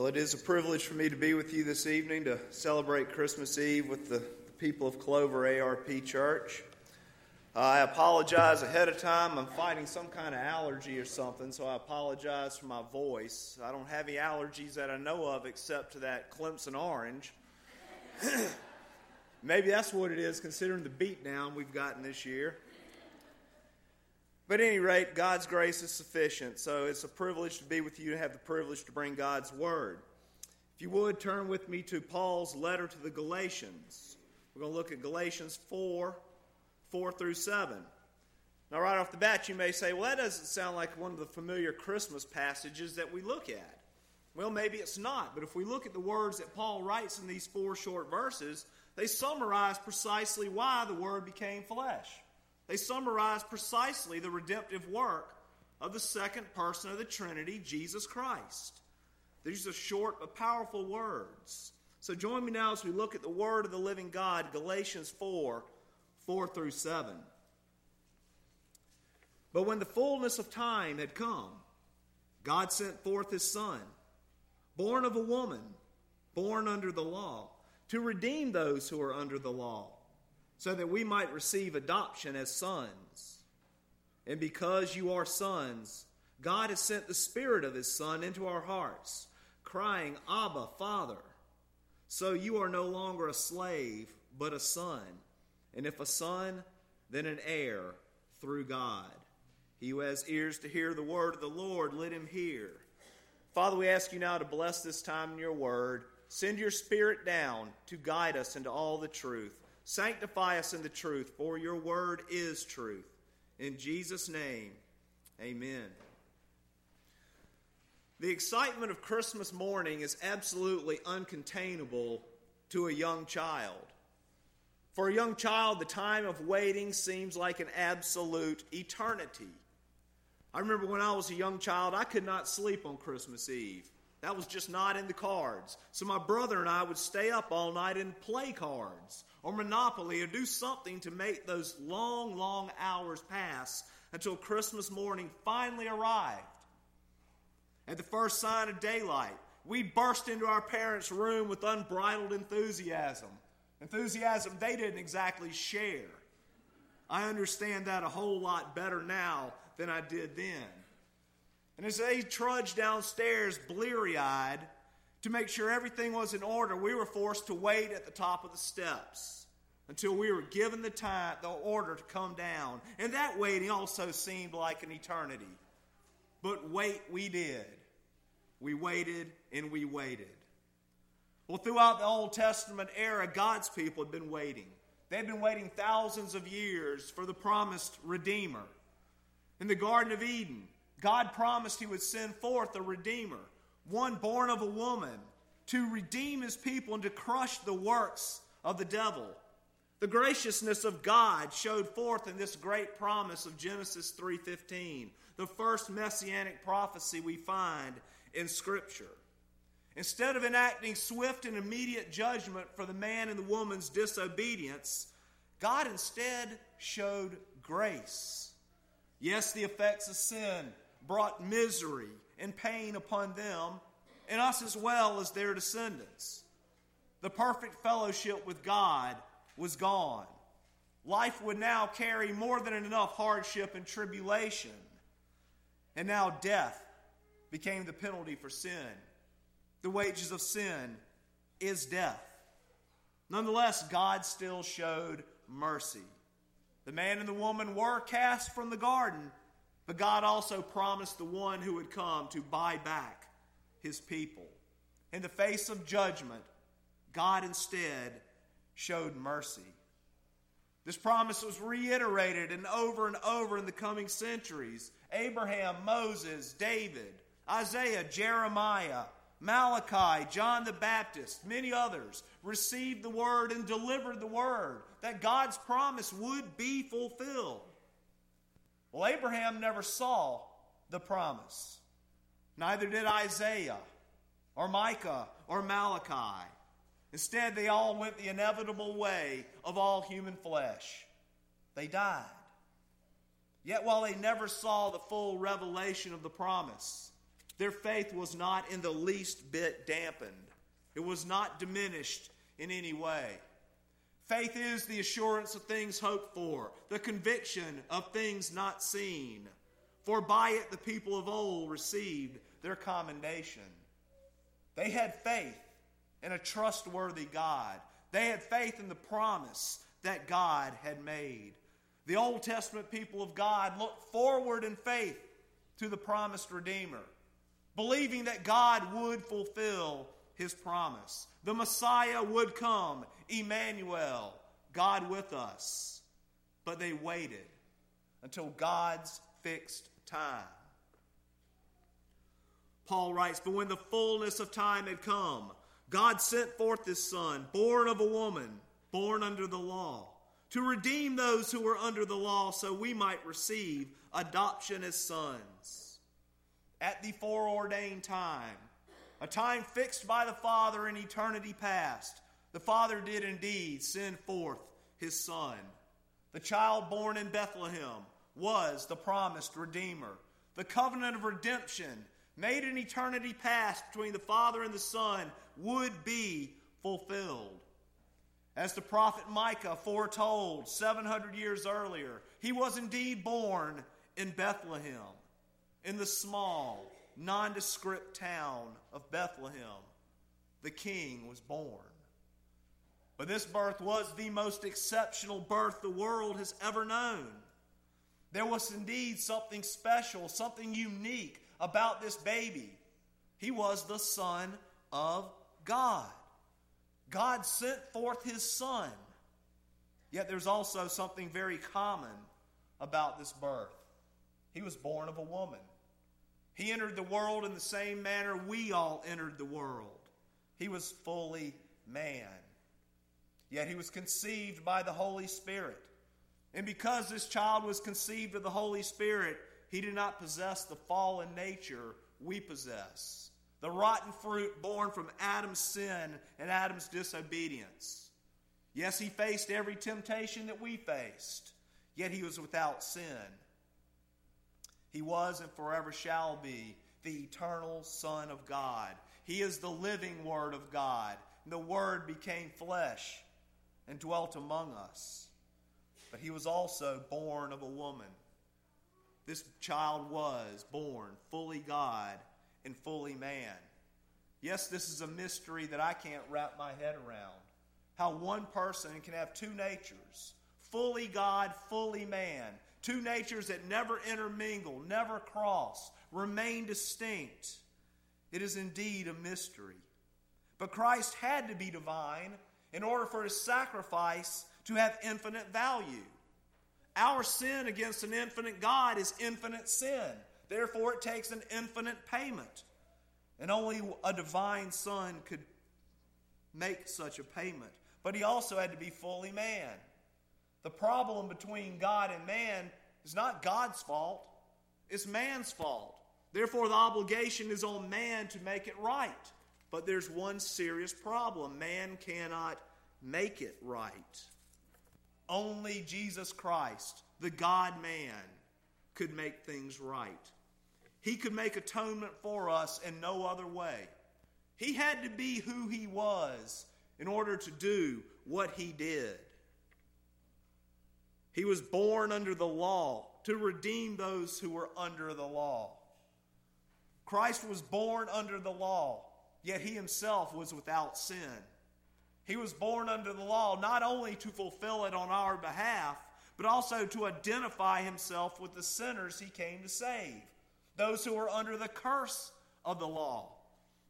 Well, it is a privilege for me to be with you this evening to celebrate Christmas Eve with the, the people of Clover ARP Church. I apologize ahead of time. I'm fighting some kind of allergy or something, so I apologize for my voice. I don't have any allergies that I know of except to that Clemson orange. Maybe that's what it is, considering the beatdown we've gotten this year. But at any rate, God's grace is sufficient. So it's a privilege to be with you, to have the privilege to bring God's word. If you would, turn with me to Paul's letter to the Galatians. We're going to look at Galatians 4 4 through 7. Now, right off the bat, you may say, well, that doesn't sound like one of the familiar Christmas passages that we look at. Well, maybe it's not, but if we look at the words that Paul writes in these four short verses, they summarize precisely why the Word became flesh. They summarize precisely the redemptive work of the second person of the Trinity, Jesus Christ. These are short but powerful words. So join me now as we look at the Word of the living God, Galatians 4 4 through 7. But when the fullness of time had come, God sent forth his Son, born of a woman, born under the law, to redeem those who are under the law so that we might receive adoption as sons. And because you are sons, God has sent the Spirit of His Son into our hearts, crying, Abba, Father. So you are no longer a slave, but a son. And if a son, then an heir through God. He who has ears to hear the word of the Lord, let him hear. Father, we ask you now to bless this time in your word. Send your Spirit down to guide us into all the truth. Sanctify us in the truth, for your word is truth. In Jesus' name, amen. The excitement of Christmas morning is absolutely uncontainable to a young child. For a young child, the time of waiting seems like an absolute eternity. I remember when I was a young child, I could not sleep on Christmas Eve. That was just not in the cards. So my brother and I would stay up all night and play cards or Monopoly or do something to make those long, long hours pass until Christmas morning finally arrived. At the first sign of daylight, we burst into our parents' room with unbridled enthusiasm. Enthusiasm they didn't exactly share. I understand that a whole lot better now than I did then. And as they trudged downstairs, bleary eyed, to make sure everything was in order, we were forced to wait at the top of the steps until we were given the time, the order to come down. And that waiting also seemed like an eternity. But wait, we did. We waited and we waited. Well, throughout the Old Testament era, God's people had been waiting. They'd been waiting thousands of years for the promised Redeemer. In the Garden of Eden, God promised He would send forth a Redeemer one born of a woman, to redeem his people and to crush the works of the devil. The graciousness of God showed forth in this great promise of Genesis 3:15, the first messianic prophecy we find in scripture. Instead of enacting swift and immediate judgment for the man and the woman's disobedience, God instead showed grace. Yes, the effects of sin brought misery and pain upon them, and us as well as their descendants. The perfect fellowship with God was gone. Life would now carry more than enough hardship and tribulation. And now death became the penalty for sin. The wages of sin is death. Nonetheless, God still showed mercy. The man and the woman were cast from the garden, but God also promised the one who would come to buy back his people. In the face of judgment, God instead showed mercy. This promise was reiterated and over and over in the coming centuries. Abraham, Moses, David, Isaiah, Jeremiah, Malachi, John the Baptist, many others received the word and delivered the word that God's promise would be fulfilled. Well, Abraham never saw the promise. Neither did Isaiah or Micah or Malachi. Instead, they all went the inevitable way of all human flesh. They died. Yet, while they never saw the full revelation of the promise, their faith was not in the least bit dampened, it was not diminished in any way. Faith is the assurance of things hoped for, the conviction of things not seen. For by it the people of old received their commendation. They had faith in a trustworthy God. They had faith in the promise that God had made. The Old Testament people of God looked forward in faith to the promised Redeemer, believing that God would fulfill his promise. The Messiah would come, Emmanuel, God with us. But they waited until God's fixed time. Paul writes, But when the fullness of time had come, God sent forth his Son, born of a woman, born under the law, to redeem those who were under the law so we might receive adoption as sons. At the foreordained time, a time fixed by the Father in eternity past, the Father did indeed send forth his Son. The child born in Bethlehem was the promised Redeemer. The covenant of redemption made in eternity past between the Father and the Son would be fulfilled. As the prophet Micah foretold 700 years earlier, he was indeed born in Bethlehem, in the small, nondescript town of Bethlehem. The king was born. But this birth was the most exceptional birth the world has ever known. There was indeed something special, something unique about this baby. He was the Son of God. God sent forth his Son. Yet there's also something very common about this birth. He was born of a woman. He entered the world in the same manner we all entered the world. He was fully man. Yet he was conceived by the Holy Spirit. And because this child was conceived of the Holy Spirit, he did not possess the fallen nature we possess, the rotten fruit born from Adam's sin and Adam's disobedience. Yes, he faced every temptation that we faced, yet he was without sin. He was and forever shall be the eternal Son of God. He is the living Word of God. The Word became flesh and dwelt among us. But he was also born of a woman. This child was born fully God and fully man. Yes, this is a mystery that I can't wrap my head around. How one person can have two natures fully God, fully man. Two natures that never intermingle, never cross, remain distinct. It is indeed a mystery. But Christ had to be divine in order for his sacrifice to have infinite value. Our sin against an infinite God is infinite sin. Therefore, it takes an infinite payment. And only a divine Son could make such a payment. But he also had to be fully man. The problem between God and man is not God's fault, it's man's fault. Therefore, the obligation is on man to make it right. But there's one serious problem man cannot make it right. Only Jesus Christ, the God man, could make things right. He could make atonement for us in no other way. He had to be who he was in order to do what he did. He was born under the law to redeem those who were under the law. Christ was born under the law yet he himself was without sin. He was born under the law not only to fulfill it on our behalf, but also to identify himself with the sinners he came to save, those who were under the curse of the law.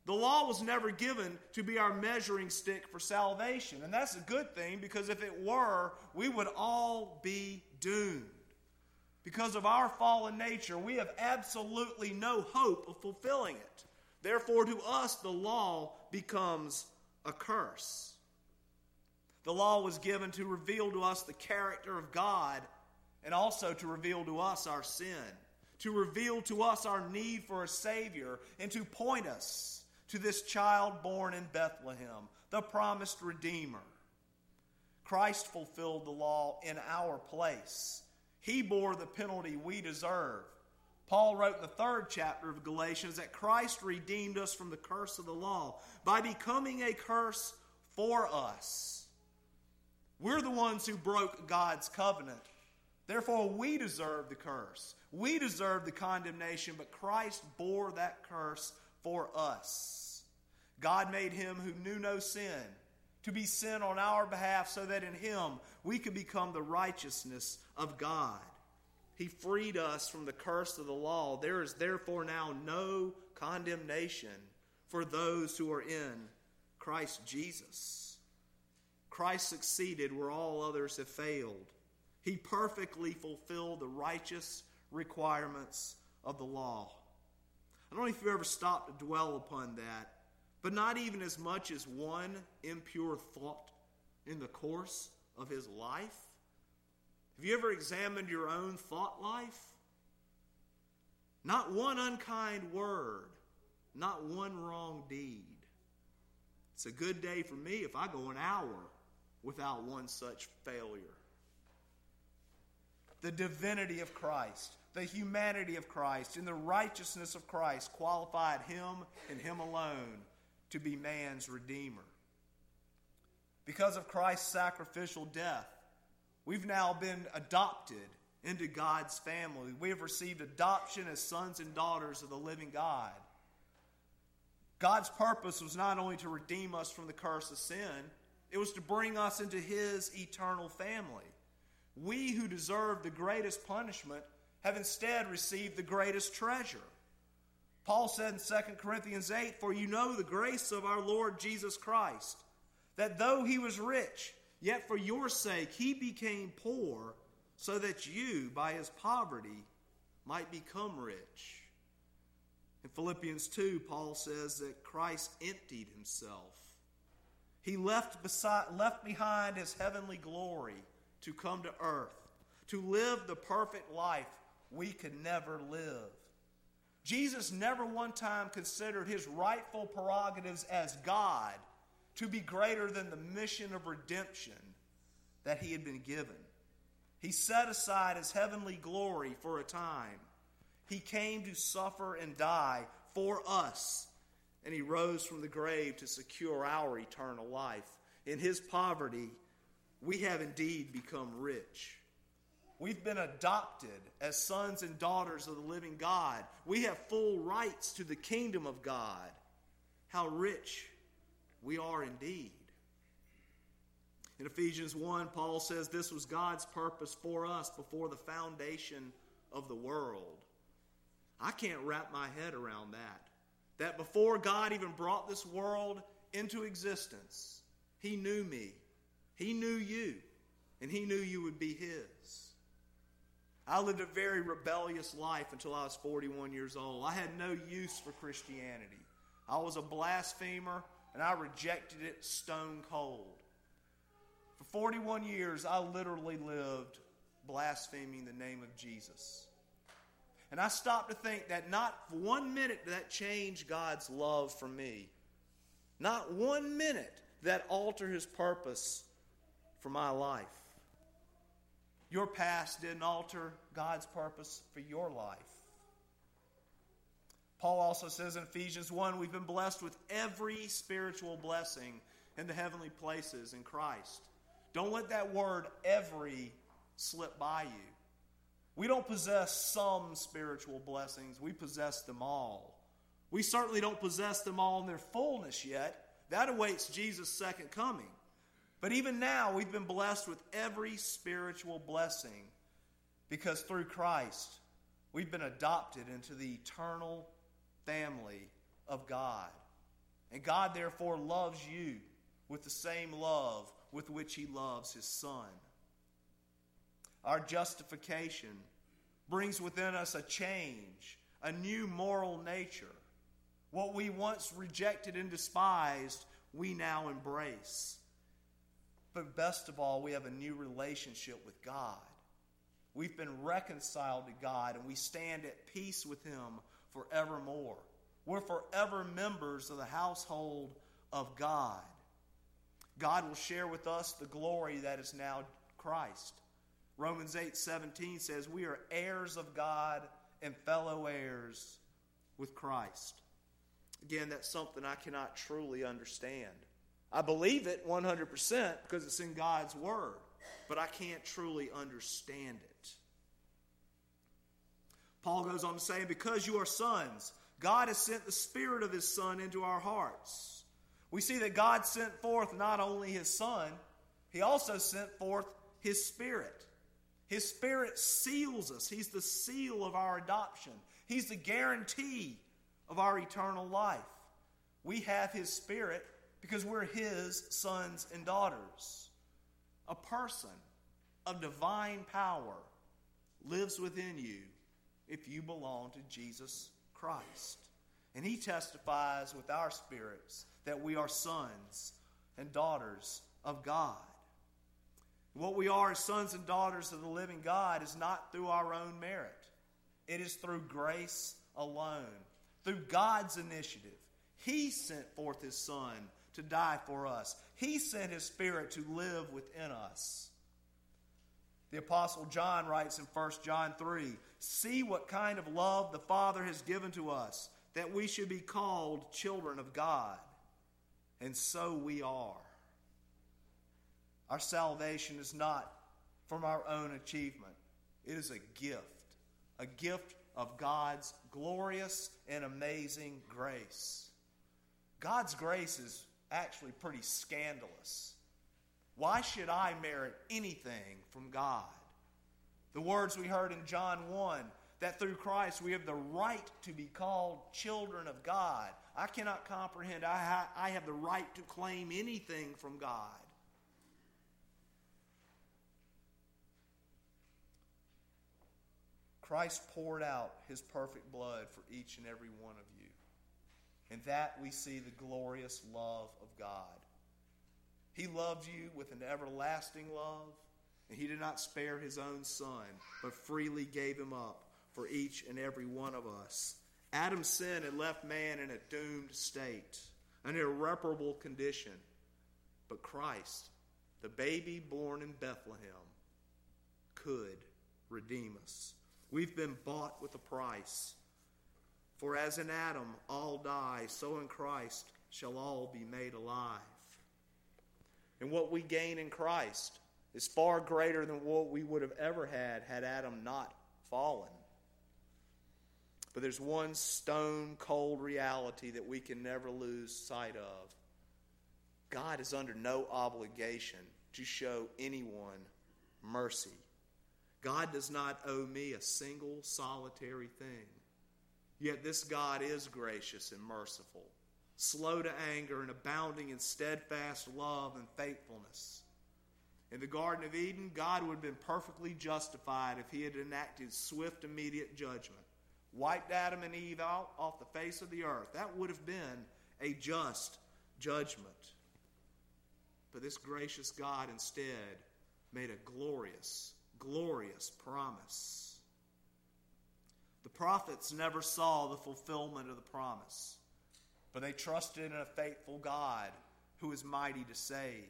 The law was never given to be our measuring stick for salvation, and that's a good thing because if it were, we would all be doomed. Because of our fallen nature, we have absolutely no hope of fulfilling it. Therefore, to us, the law becomes a curse. The law was given to reveal to us the character of God and also to reveal to us our sin, to reveal to us our need for a Savior, and to point us to this child born in Bethlehem, the promised Redeemer. Christ fulfilled the law in our place. He bore the penalty we deserve Paul wrote in the third chapter of Galatians that Christ redeemed us from the curse of the law by becoming a curse for us. We're the ones who broke God's covenant. Therefore, we deserve the curse. We deserve the condemnation, but Christ bore that curse for us. God made him who knew no sin to be sin on our behalf so that in him we could become the righteousness of God. He freed us from the curse of the law. There is therefore now no condemnation for those who are in Christ Jesus. Christ succeeded where all others have failed. He perfectly fulfilled the righteous requirements of the law. I don't know if you ever stopped to dwell upon that, but not even as much as one impure thought in the course of his life. Have you ever examined your own thought life? Not one unkind word, not one wrong deed. It's a good day for me if I go an hour without one such failure. The divinity of Christ, the humanity of Christ, and the righteousness of Christ qualified him and him alone to be man's redeemer. Because of Christ's sacrificial death, We've now been adopted into God's family. We have received adoption as sons and daughters of the living God. God's purpose was not only to redeem us from the curse of sin, it was to bring us into His eternal family. We who deserve the greatest punishment have instead received the greatest treasure. Paul said in 2 Corinthians 8, For you know the grace of our Lord Jesus Christ, that though he was rich, Yet for your sake he became poor, so that you, by his poverty, might become rich. In Philippians 2, Paul says that Christ emptied himself. He left, beside, left behind his heavenly glory to come to earth, to live the perfect life we could never live. Jesus never one time considered his rightful prerogatives as God to be greater than the mission of redemption that he had been given. He set aside his heavenly glory for a time. He came to suffer and die for us, and he rose from the grave to secure our eternal life. In his poverty, we have indeed become rich. We've been adopted as sons and daughters of the living God. We have full rights to the kingdom of God. How rich we are indeed. In Ephesians 1, Paul says this was God's purpose for us before the foundation of the world. I can't wrap my head around that. That before God even brought this world into existence, He knew me, He knew you, and He knew you would be His. I lived a very rebellious life until I was 41 years old. I had no use for Christianity. I was a blasphemer and I rejected it stone cold. For 41 years, I literally lived blaspheming the name of Jesus. And I stopped to think that not one minute did that change God's love for me. Not one minute that alter his purpose for my life. Your past didn't alter God's purpose for your life. Paul also says in Ephesians 1 we've been blessed with every spiritual blessing in the heavenly places in Christ. Don't let that word every slip by you. We don't possess some spiritual blessings, we possess them all. We certainly don't possess them all in their fullness yet. That awaits Jesus' second coming. But even now, we've been blessed with every spiritual blessing because through Christ, we've been adopted into the eternal family of God. And God, therefore, loves you with the same love with which He loves His Son. Our justification brings within us a change, a new moral nature. What we once rejected and despised, we now embrace. But best of all, we have a new relationship with God. We've been reconciled to God and we stand at peace with Him forevermore. We're forever members of the household of God. God will share with us the glory that is now Christ. Romans 8 17 says, We are heirs of God and fellow heirs with Christ. Again, that's something I cannot truly understand. I believe it 100% because it's in God's Word, but I can't truly understand it. Paul goes on to say, Because you are sons, God has sent the Spirit of His Son into our hearts. We see that God sent forth not only His Son, He also sent forth His Spirit. His Spirit seals us, He's the seal of our adoption, He's the guarantee of our eternal life. We have His Spirit because we're His sons and daughters. A person of divine power lives within you if you belong to Jesus Christ. And He testifies with our spirits that we are sons and daughters of God. What we are as sons and daughters of the living God is not through our own merit, it is through grace alone, through God's initiative. He sent forth His Son to die for us, He sent His Spirit to live within us. The Apostle John writes in 1 John 3 See what kind of love the Father has given to us, that we should be called children of God. And so we are. Our salvation is not from our own achievement, it is a gift, a gift of God's glorious and amazing grace. God's grace is actually pretty scandalous. Why should I merit anything from God? The words we heard in John 1 that through Christ we have the right to be called children of God. I cannot comprehend. I, I have the right to claim anything from God. Christ poured out his perfect blood for each and every one of you. And that we see the glorious love of God. He loved you with an everlasting love, and he did not spare his own son, but freely gave him up for each and every one of us. Adam's sin had left man in a doomed state, an irreparable condition. But Christ, the baby born in Bethlehem, could redeem us. We've been bought with a price. For as in Adam all die, so in Christ shall all be made alive. And what we gain in Christ is far greater than what we would have ever had had Adam not fallen. But there's one stone cold reality that we can never lose sight of God is under no obligation to show anyone mercy. God does not owe me a single solitary thing. Yet this God is gracious and merciful, slow to anger and abounding in steadfast love and faithfulness. In the Garden of Eden, God would have been perfectly justified if he had enacted swift, immediate judgment, wiped Adam and Eve out off the face of the earth. That would have been a just judgment. But this gracious God instead made a glorious glorious promise. The prophets never saw the fulfillment of the promise, but they trusted in a faithful God who is mighty to save.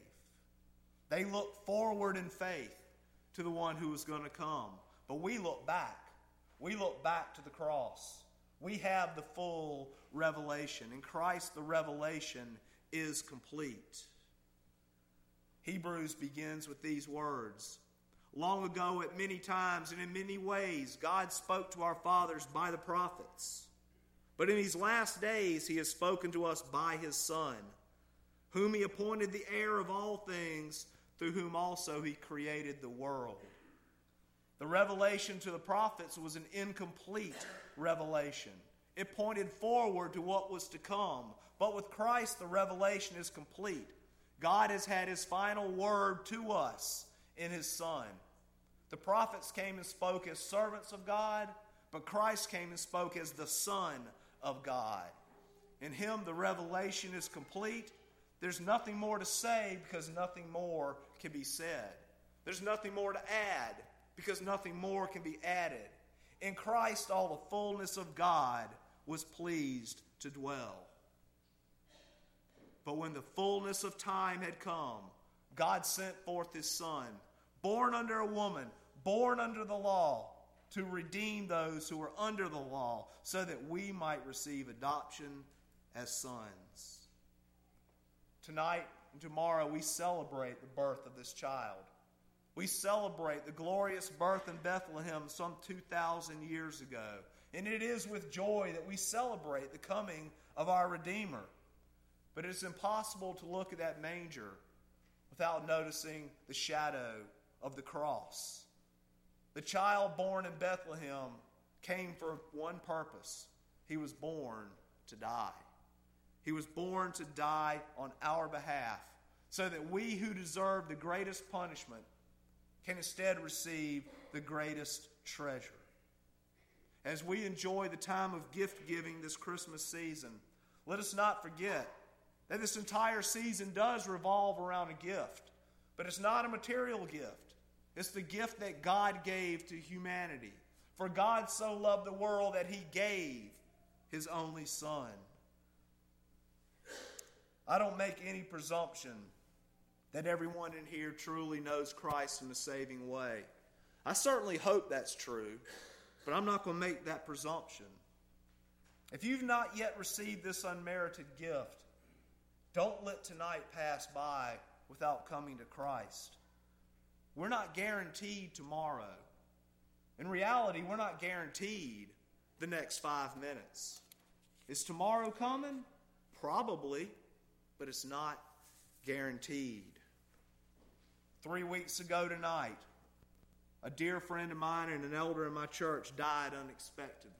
They looked forward in faith to the one who was going to come, but we look back. We look back to the cross. We have the full revelation. In Christ, the revelation is complete. Hebrews begins with these words Long ago, at many times and in many ways, God spoke to our fathers by the prophets. But in these last days, He has spoken to us by His Son, whom He appointed the heir of all things, through whom also He created the world. The revelation to the prophets was an incomplete revelation. It pointed forward to what was to come. But with Christ, the revelation is complete. God has had His final word to us in his Son. The prophets came and spoke as servants of God, but Christ came and spoke as the Son of God. In him, the revelation is complete. There's nothing more to say because nothing more can be said. There's nothing more to add because nothing more can be added. In Christ, all the fullness of God was pleased to dwell. But when the fullness of time had come, God sent forth his Son, born under a woman, born under the law, to redeem those who are under the law, so that we might receive adoption as sons. Tonight and tomorrow, we celebrate the birth of this child. We celebrate the glorious birth in Bethlehem some 2,000 years ago. And it is with joy that we celebrate the coming of our Redeemer. But it's impossible to look at that manger without noticing the shadow of the cross. The child born in Bethlehem came for one purpose he was born to die. He was born to die on our behalf so that we who deserve the greatest punishment can instead receive the greatest treasure. As we enjoy the time of gift giving this Christmas season, let us not forget that this entire season does revolve around a gift, but it's not a material gift. It's the gift that God gave to humanity. For God so loved the world that he gave his only Son. I don't make any presumption that everyone in here truly knows Christ in a saving way. I certainly hope that's true, but I'm not going to make that presumption. If you've not yet received this unmerited gift, don't let tonight pass by without coming to Christ. We're not guaranteed tomorrow. In reality, we're not guaranteed the next five minutes. Is tomorrow coming? Probably, but it's not guaranteed. Three weeks ago tonight, a dear friend of mine and an elder in my church died unexpectedly.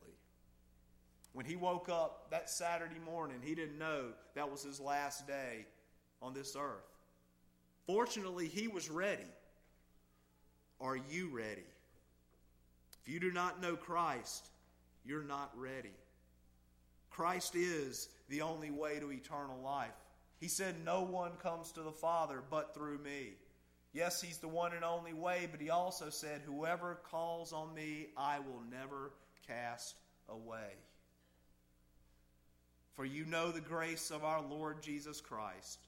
When he woke up that Saturday morning, he didn't know that was his last day on this earth. Fortunately, he was ready. Are you ready? If you do not know Christ, you're not ready. Christ is the only way to eternal life. He said, No one comes to the Father but through me. Yes, He's the one and only way, but He also said, Whoever calls on me, I will never cast away. For you know the grace of our Lord Jesus Christ,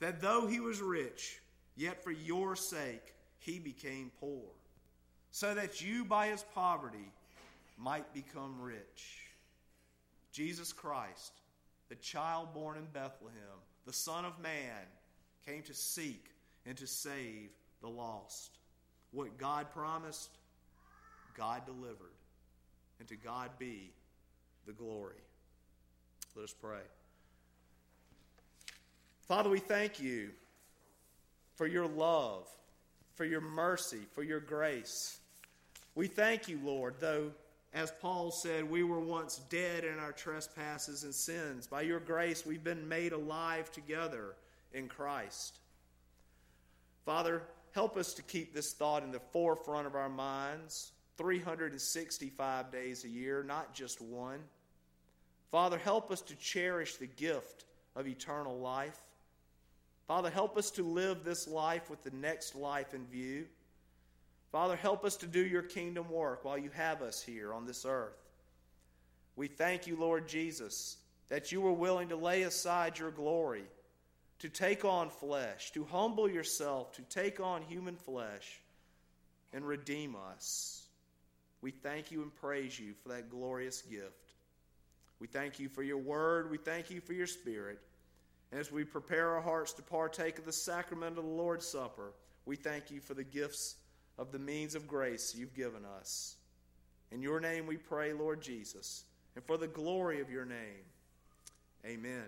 that though He was rich, yet for your sake, he became poor, so that you by his poverty might become rich. Jesus Christ, the child born in Bethlehem, the Son of Man, came to seek and to save the lost. What God promised, God delivered. And to God be the glory. Let us pray. Father, we thank you for your love for your mercy, for your grace. We thank you, Lord, though, as Paul said, we were once dead in our trespasses and sins. By your grace, we've been made alive together in Christ. Father, help us to keep this thought in the forefront of our minds 365 days a year, not just one. Father, help us to cherish the gift of eternal life. Father, help us to live this life with the next life in view. Father, help us to do your kingdom work while you have us here on this earth. We thank you, Lord Jesus, that you were willing to lay aside your glory, to take on flesh, to humble yourself, to take on human flesh, and redeem us. We thank you and praise you for that glorious gift. We thank you for your word. We thank you for your spirit. As we prepare our hearts to partake of the sacrament of the Lord's Supper, we thank you for the gifts of the means of grace you've given us. In your name we pray, Lord Jesus, and for the glory of your name. Amen.